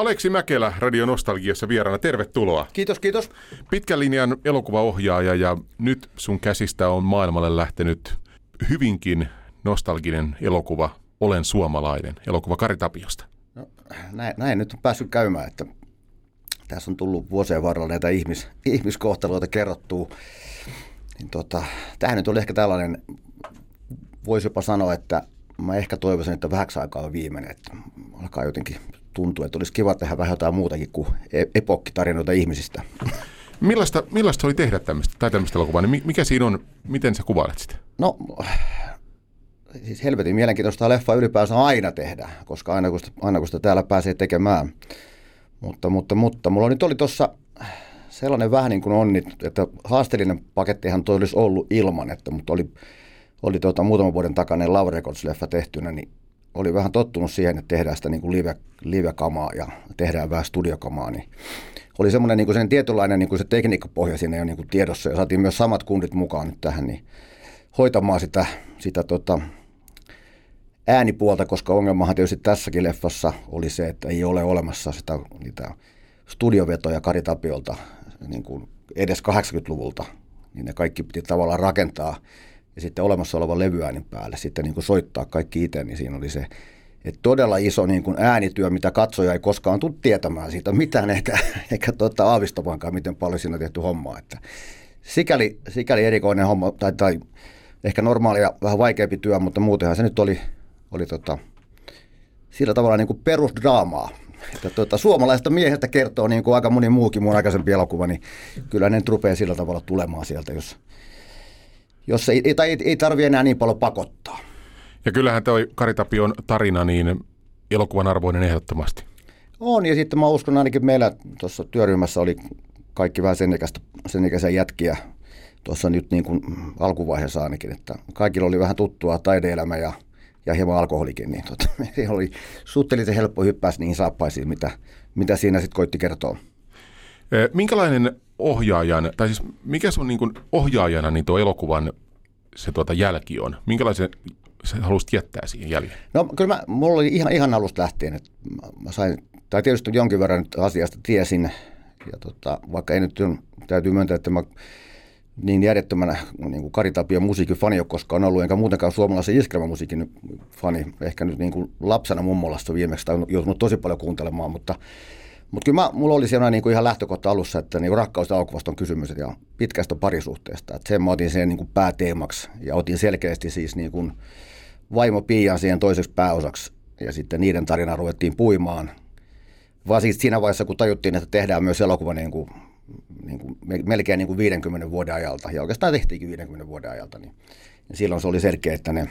Aleksi Mäkelä Radio Nostalgiassa vieraana, tervetuloa. Kiitos, kiitos. Pitkän linjan elokuvaohjaaja ja nyt sun käsistä on maailmalle lähtenyt hyvinkin nostalginen elokuva Olen suomalainen, elokuva Kari Tapiosta. No, näin, näin nyt on päässyt käymään, että tässä on tullut vuosien varrella näitä ihmis, ihmiskohtaloita kerrottua. Niin tota, tämähän nyt oli ehkä tällainen, voisi jopa sanoa, että mä ehkä toivoisin, että vähäksi aikaa on viimeinen, että alkaa jotenkin tuntua, että olisi kiva tehdä vähän jotain muutakin kuin e- epokkitarinoita ihmisistä. Millaista, millaista oli tehdä tämmöistä, tai tämmöistä elokuvaa? Niin mikä siinä on, miten sä kuvailet sitä? No, siis helvetin mielenkiintoista leffa ylipäänsä aina tehdä, koska aina kun, sitä, aina kun sitä täällä pääsee tekemään. Mutta, mutta, mutta mulla nyt oli tuossa sellainen vähän niin kuin on, että haasteellinen pakettihan toi olisi ollut ilman, että, mutta oli, oli tuota, muutaman vuoden takainen Love Records-leffa tehtynä, niin oli vähän tottunut siihen, että tehdään sitä niin kuin live, live-kamaa ja tehdään vähän studiokamaa, niin oli semmoinen niin kuin sen tietynlainen niin kuin se tekniikkapohja siinä jo niin kuin tiedossa ja saatiin myös samat kundit mukaan nyt tähän, niin hoitamaan sitä, sitä tota, äänipuolta, koska ongelmahan tietysti tässäkin leffassa oli se, että ei ole olemassa sitä, niitä studiovetoja Kari Tapiolta niin kuin edes 80-luvulta, niin ne kaikki piti tavallaan rakentaa ja sitten olemassa olevan levyäänin päälle sitten niin kuin soittaa kaikki itse, niin siinä oli se että todella iso niin kuin äänityö, mitä katsoja ei koskaan tule tietämään siitä mitään, eikä, eikä tuota, aavistavaankaan, miten paljon siinä on tehty hommaa. Että sikäli, sikäli erikoinen homma, tai, tai ehkä normaalia vähän vaikeampi työ, mutta muutenhan se nyt oli, oli tota, sillä tavalla niin kuin perusdraamaa. Että tuota, suomalaista miehestä kertoo niin kuin aika moni muukin mun aikaisempi elokuva, niin kyllä ne rupeaa sillä tavalla tulemaan sieltä, jos, jos ei, tai ei, ei tarvitse enää niin paljon pakottaa. Ja kyllähän tuo Kari Tapion tarina niin elokuvan arvoinen ehdottomasti. On, ja sitten mä uskon ainakin meillä tuossa työryhmässä oli kaikki vähän sen, ikäistä, sen ikäisiä jätkiä tuossa nyt niin kuin alkuvaiheessa ainakin, että kaikilla oli vähän tuttua taideelämä ja, ja hieman alkoholikin, niin tota, oli suhteellisen helppo hyppää niihin saappaisiin, mitä, mitä siinä sitten koitti kertoa. Minkälainen ohjaajan, tai siis mikä sun niin kuin ohjaajana niin tuo elokuvan se tuota jälki on? Minkälaisen sä haluaisit jättää siihen jäljen? No kyllä mä, mulla oli ihan, ihan alusta lähtien, että mä sain, tai tietysti jonkin verran nyt asiasta tiesin, ja tota, vaikka ei nyt täytyy myöntää, että mä niin järjettömänä niin kuin Kari Tapion musiikin fani ole koskaan ollut, enkä muutenkaan suomalaisen iskelmämusiikin fani. Ehkä nyt niin kuin lapsena mummolassa viimeksi tai joutunut tosi paljon kuuntelemaan, mutta, mutta kyllä mä, mulla oli siellä niin kuin ihan lähtökohta alussa, että niin rakkaus ja on kysymys ja pitkästä parisuhteesta. Että sen mä otin sen niin kuin pääteemaksi ja otin selkeästi siis niin kuin vaimo Pian siihen toiseksi pääosaksi ja sitten niiden tarinaa ruvettiin puimaan. Vaan siis siinä vaiheessa, kun tajuttiin, että tehdään myös elokuva niin kuin niin kuin, melkein niin kuin 50 vuoden ajalta, ja oikeastaan tehtiinkin 50 vuoden ajalta, niin, niin silloin se oli selkeä, että ne,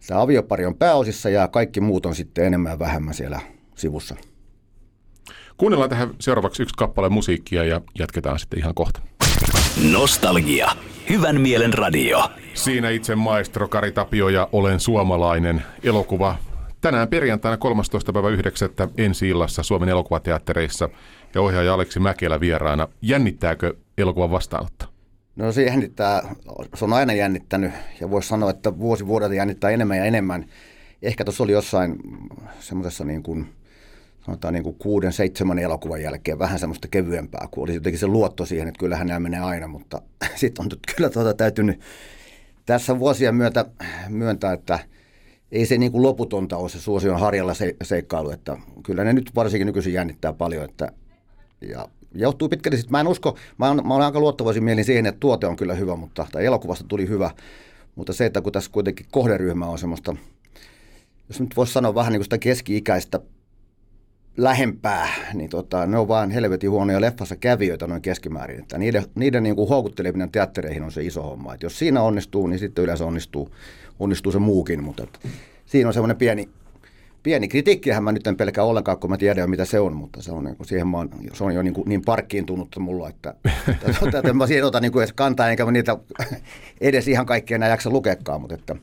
se aviopari on pääosissa ja kaikki muut on sitten enemmän ja vähemmän siellä sivussa. Kuunnellaan tähän seuraavaksi yksi kappale musiikkia ja jatketaan sitten ihan kohta. Nostalgia. Hyvän mielen radio. Siinä itse maestro Kari Tapio ja Olen suomalainen elokuva. Tänään perjantaina 13.9. ensi illassa Suomen elokuvateattereissa – ja ohjaaja Aleksi Mäkelä vieraana. Jännittääkö elokuvan vastaanotto? No se jännittää, se on aina jännittänyt ja voisi sanoa, että vuosi vuodelta jännittää enemmän ja enemmän. Ehkä tuossa oli jossain semmoisessa niin kuin, sanotaan niin kuin kuuden, seitsemän elokuvan jälkeen vähän semmoista kevyempää, kun oli jotenkin se luotto siihen, että kyllähän nämä menee aina, mutta sitten on kyllä tuota täytynyt tässä vuosien myötä myöntää, että – ei se niin kuin loputonta ole se suosion harjalla se, seikkailu, että kyllä ne nyt varsinkin nykyisin jännittää paljon, että ja johtuu pitkälti, mä en usko, mä, on, mä olen aika luottavaisin mielin siihen, että tuote on kyllä hyvä, mutta, tai elokuvasta tuli hyvä, mutta se, että kun tässä kuitenkin kohderyhmä on semmoista, jos nyt voisi sanoa vähän niin kuin sitä keski-ikäistä lähempää, niin tota, ne on vaan helvetin huonoja leffassa kävijöitä noin keskimäärin. Että niiden niiden niin kuin houkutteleminen teattereihin on se iso homma. Et jos siinä onnistuu, niin sitten yleensä onnistuu, onnistuu se muukin. Mutta että siinä on semmoinen pieni, pieni kritiikkihän mä nyt en pelkää ollenkaan, kun mä tiedän mitä se on, mutta se on, niin kuin, siihen mä oon, se on jo niin, kuin, niin parkkiintunut mulla, että, että, että, että mä siihen otan niin kuin edes kantaa, enkä mä niitä edes ihan kaikkia enää jaksa lukekaan, mutta että,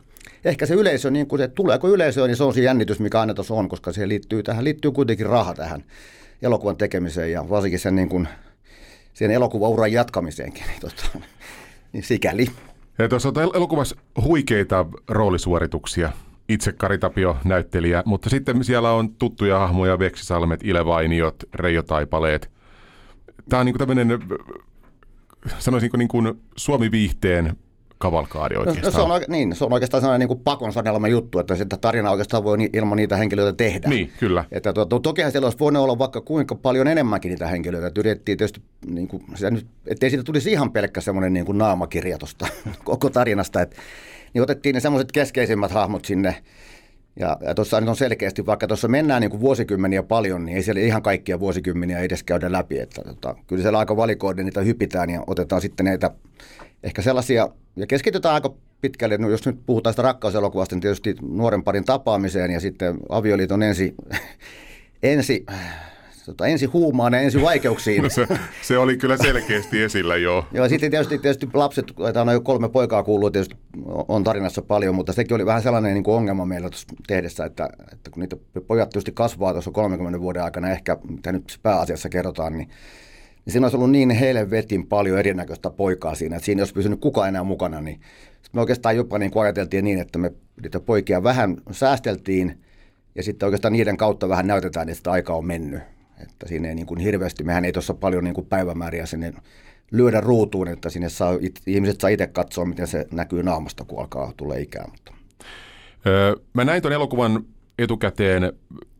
ehkä se yleisö, niin kuin se, tuleeko yleisöön, niin se on se jännitys, mikä aina tuossa on, koska siihen liittyy, tähän liittyy kuitenkin raha tähän elokuvan tekemiseen ja varsinkin sen niin kuin, siihen elokuvauran jatkamiseenkin, niin, tota, niin sikäli. Ja tuossa on elokuvassa huikeita roolisuorituksia. itse Kari Tapio näyttelijä, mutta sitten siellä on tuttuja hahmoja, Veksisalmet, Ilevainiot, Reijo Taipaleet. Tämä on niin kuin tämmöinen, sanoisinko niin kuin Suomi-viihteen kavalkaadi oikeastaan. No, se, on, niin, se on oikeastaan sellainen niin kuin pakon sanelma juttu, että sitä tarinaa oikeastaan voi ilman niitä henkilöitä tehdä. Niin, kyllä. Että to, to, tokihan siellä olisi voinut olla vaikka kuinka paljon enemmänkin niitä henkilöitä. Että yritettiin tietysti, niin kuin, sitä nyt, ettei siitä tulisi ihan pelkkä semmoinen niin kuin naamakirja tuosta koko tarinasta. Että, niin otettiin ne semmoiset keskeisimmät hahmot sinne. Ja, ja tuossa on selkeästi, vaikka tuossa mennään niin kuin vuosikymmeniä paljon, niin ei siellä ihan kaikkia vuosikymmeniä edes käydä läpi. Että, tota, kyllä siellä aika valikoiden niitä hypitään ja otetaan sitten näitä ehkä sellaisia, ja keskitytään aika pitkälle, no jos nyt puhutaan sitä rakkauselokuvasta, niin tietysti nuoren parin tapaamiseen ja sitten avioliiton ensi, ensi tota, ensi huumaan ja ensi vaikeuksiin. No se, se, oli kyllä selkeästi esillä, joo. joo, sitten tietysti, tietysti lapset, tämä on jo kolme poikaa kuuluu, tietysti on tarinassa paljon, mutta sekin oli vähän sellainen niin kuin ongelma meillä tuossa tehdessä, että, että kun niitä pojat tietysti kasvaa tuossa 30 vuoden aikana, ehkä mitä nyt pääasiassa kerrotaan, niin niin siinä olisi ollut niin helvetin paljon erinäköistä poikaa siinä, että siinä ei olisi pysynyt kukaan enää mukana, niin me oikeastaan jopa niin ajateltiin niin, että me niitä poikia vähän säästeltiin ja sitten oikeastaan niiden kautta vähän näytetään, että sitä aika on mennyt. Että siinä ei niin kuin hirveästi, mehän ei tuossa paljon niin kuin päivämääriä sinne lyödä ruutuun, että sinne saa, it, ihmiset saa itse katsoa, miten se näkyy naamasta, kun alkaa tulla ikää. Mutta. Öö, mä näin tuon elokuvan etukäteen.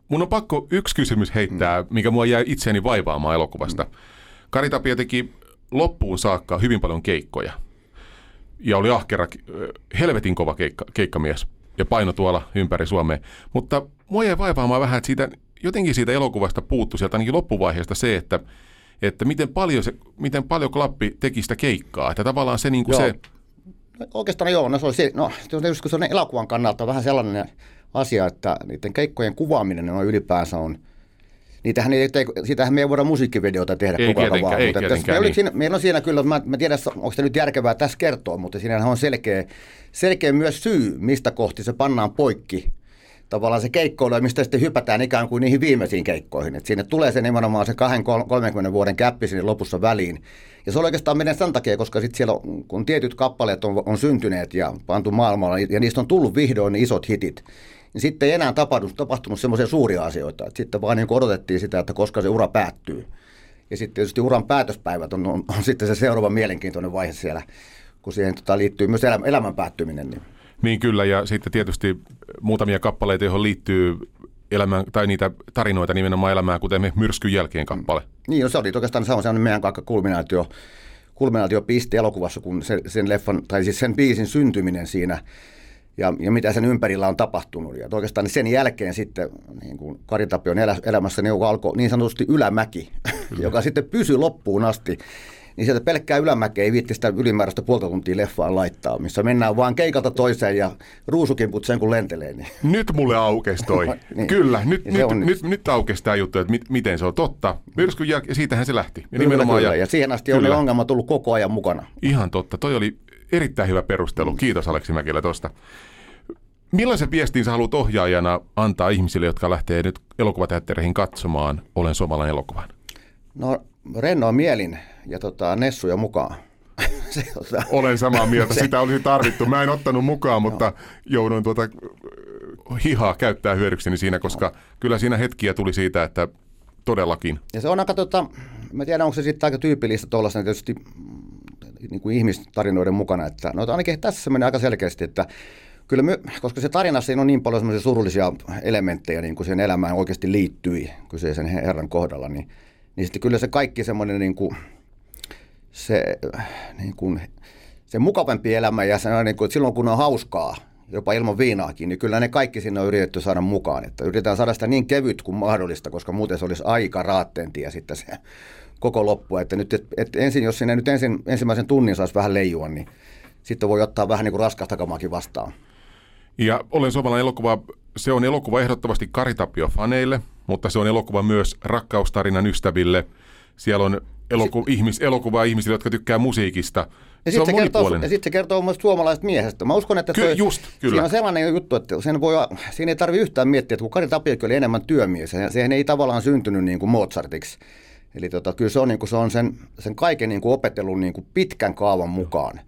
Mun on pakko yksi kysymys heittää, mm. mikä mua jäi itseäni vaivaamaan elokuvasta. Mm. Kari Tapio teki loppuun saakka hyvin paljon keikkoja. Ja oli ahkera, helvetin kova keikka, keikkamies ja paino tuolla ympäri Suomea. Mutta mua jäi vaivaamaan vähän, että siitä, jotenkin siitä elokuvasta puuttu sieltä ainakin loppuvaiheesta se, että, että miten, paljon se, miten paljon Klappi teki sitä keikkaa. Että tavallaan se, niin kuin se no, Oikeastaan joo, no se oli, no, kun se on elokuvan kannalta vähän sellainen asia, että niiden keikkojen kuvaaminen on ylipäänsä on – niitähän ei, siitähän me ei voida musiikkivideota tehdä ei koko ajan vaan. Ei mutta tässä, niin. siinä, meillä on siinä kyllä, mä, mä tiedän, onko se nyt järkevää tässä kertoa, mutta siinähän on selkeä, selkeä myös syy, mistä kohti se pannaan poikki tavallaan se keikkoilu, mistä sitten hypätään ikään kuin niihin viimeisiin keikkoihin. Et sinne tulee se nimenomaan se 20-30 vuoden käppi sinne lopussa väliin. Ja se on oikeastaan meidän sen takia, koska sitten siellä on, kun tietyt kappaleet on, on syntyneet ja pantu maailmalla, ja niistä on tullut vihdoin isot hitit, niin sitten ei enää tapahtunut, tapahtunut semmoisia suuria asioita. Että sitten vaan niin odotettiin sitä, että koska se ura päättyy. Ja sitten tietysti uran päätöspäivät on, on, on sitten se seuraava mielenkiintoinen vaihe siellä, kun siihen tota, liittyy myös elämän, elämän päättyminen. Niin. Niin kyllä, ja sitten tietysti muutamia kappaleita, joihin liittyy elämään, tai niitä tarinoita nimenomaan elämään, kuten me Myrskyn jälkeen kappale. Mm. Niin, no se oli oikeastaan se on meidän kaikka kulminaatio, kulminaatiopiste elokuvassa, kun se, sen leffan, tai siis sen biisin syntyminen siinä – ja, ja mitä sen ympärillä on tapahtunut. Ja oikeastaan sen jälkeen sitten niin kuin Kari Tapion elä, elämässä niin alkoi niin sanotusti ylämäki, joka sitten pysyi loppuun asti. Niin sieltä pelkkää ylämäkeä ei viitti sitä ylimääräistä puolta tuntia leffaan laittaa, missä mennään vaan keikalta toiseen ja ruusukimput sen kun lentelee. Niin. Nyt mulle aukesi toi. niin. Kyllä, nyt, nyt, nyt, nyt aukesi tämä juttu, että mit, miten se on totta. Myrskyn jälkeen, siitähän se lähti. Ja, kyllä, kyllä. Ja, ja siihen asti kyllä. on ongelma tullut koko ajan mukana. Ihan totta. Toi oli erittäin hyvä perustelu. Kiitos Aleksi Mäkelä tuosta. Millaisen viestin sä haluat ohjaajana antaa ihmisille, jotka lähtee nyt elokuvateattereihin katsomaan Olen suomalainen elokuvan? No rennoa mielin ja tota, Nessuja mukaan. se, tota, Olen samaa mieltä, sitä olisi tarvittu. Mä en ottanut mukaan, mutta no. jouduin tuota hihaa käyttää hyödykseni siinä, koska no. kyllä siinä hetkiä tuli siitä, että todellakin. Ja se on aika, tota, mä tiedän, onko se sitten aika tyypillistä tuollaisena tietysti niin kuin ihmistarinoiden mukana, että no ainakin tässä menee aika selkeästi, että kyllä my, koska se tarinassa siinä on niin paljon semmoisia surullisia elementtejä, niin kuin sen elämään oikeasti liittyi kyseisen herran kohdalla, niin, niin sitten kyllä se kaikki semmoinen niin kuin, se, niin kuin, se mukavampi elämä ja se, niin kuin, silloin kun on hauskaa, jopa ilman viinaakin, niin kyllä ne kaikki sinne on yritetty saada mukaan. Että yritetään saada sitä niin kevyt kuin mahdollista, koska muuten se olisi aika raattentia sitten se koko loppu. Että nyt, et, et ensin, jos sinne nyt ensin, ensimmäisen tunnin saisi vähän leijua, niin sitten voi ottaa vähän niin kuin raskasta kamaakin vastaan. Ja Olen suomalainen elokuva, se on elokuva ehdottomasti Karitapio-faneille, mutta se on elokuva myös rakkaustarinan ystäville. Siellä on eloku- sit, ihmis, elokuva ihmisille, jotka tykkää musiikista. Ja sitten se, se, kertoo, ja sit se kertoo myös suomalaisesta miehestä. Mä uskon, että Ky- toi, just, kyllä. siinä on sellainen juttu, että sen voi, siinä ei tarvitse yhtään miettiä, että kun Kari Tapiokin oli enemmän työmies, ja sehän ei tavallaan syntynyt niin kuin Mozartiksi. Eli tota, kyllä se on, niin kuin, se on sen, sen kaiken niin kuin opettelun niin kuin pitkän kaavan mukaan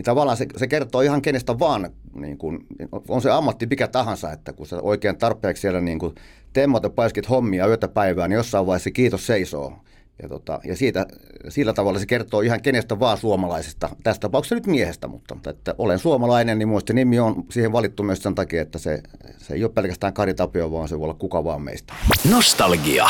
niin tavallaan se, se kertoo ihan kenestä vaan, niin kun, on se ammatti mikä tahansa, että kun sä oikein tarpeeksi siellä niin kun temmat ja paiskit hommia yötä päivää, niin jossain vaiheessa kiitos seisoo. Ja, tota, ja siitä, sillä tavalla se kertoo ihan kenestä vaan suomalaisesta, tässä tapauksessa nyt miehestä, mutta että olen suomalainen, niin muista nimi on siihen valittu myös sen takia, että se, se ei ole pelkästään Kari Tapio, vaan se voi olla kuka vaan meistä. Nostalgia.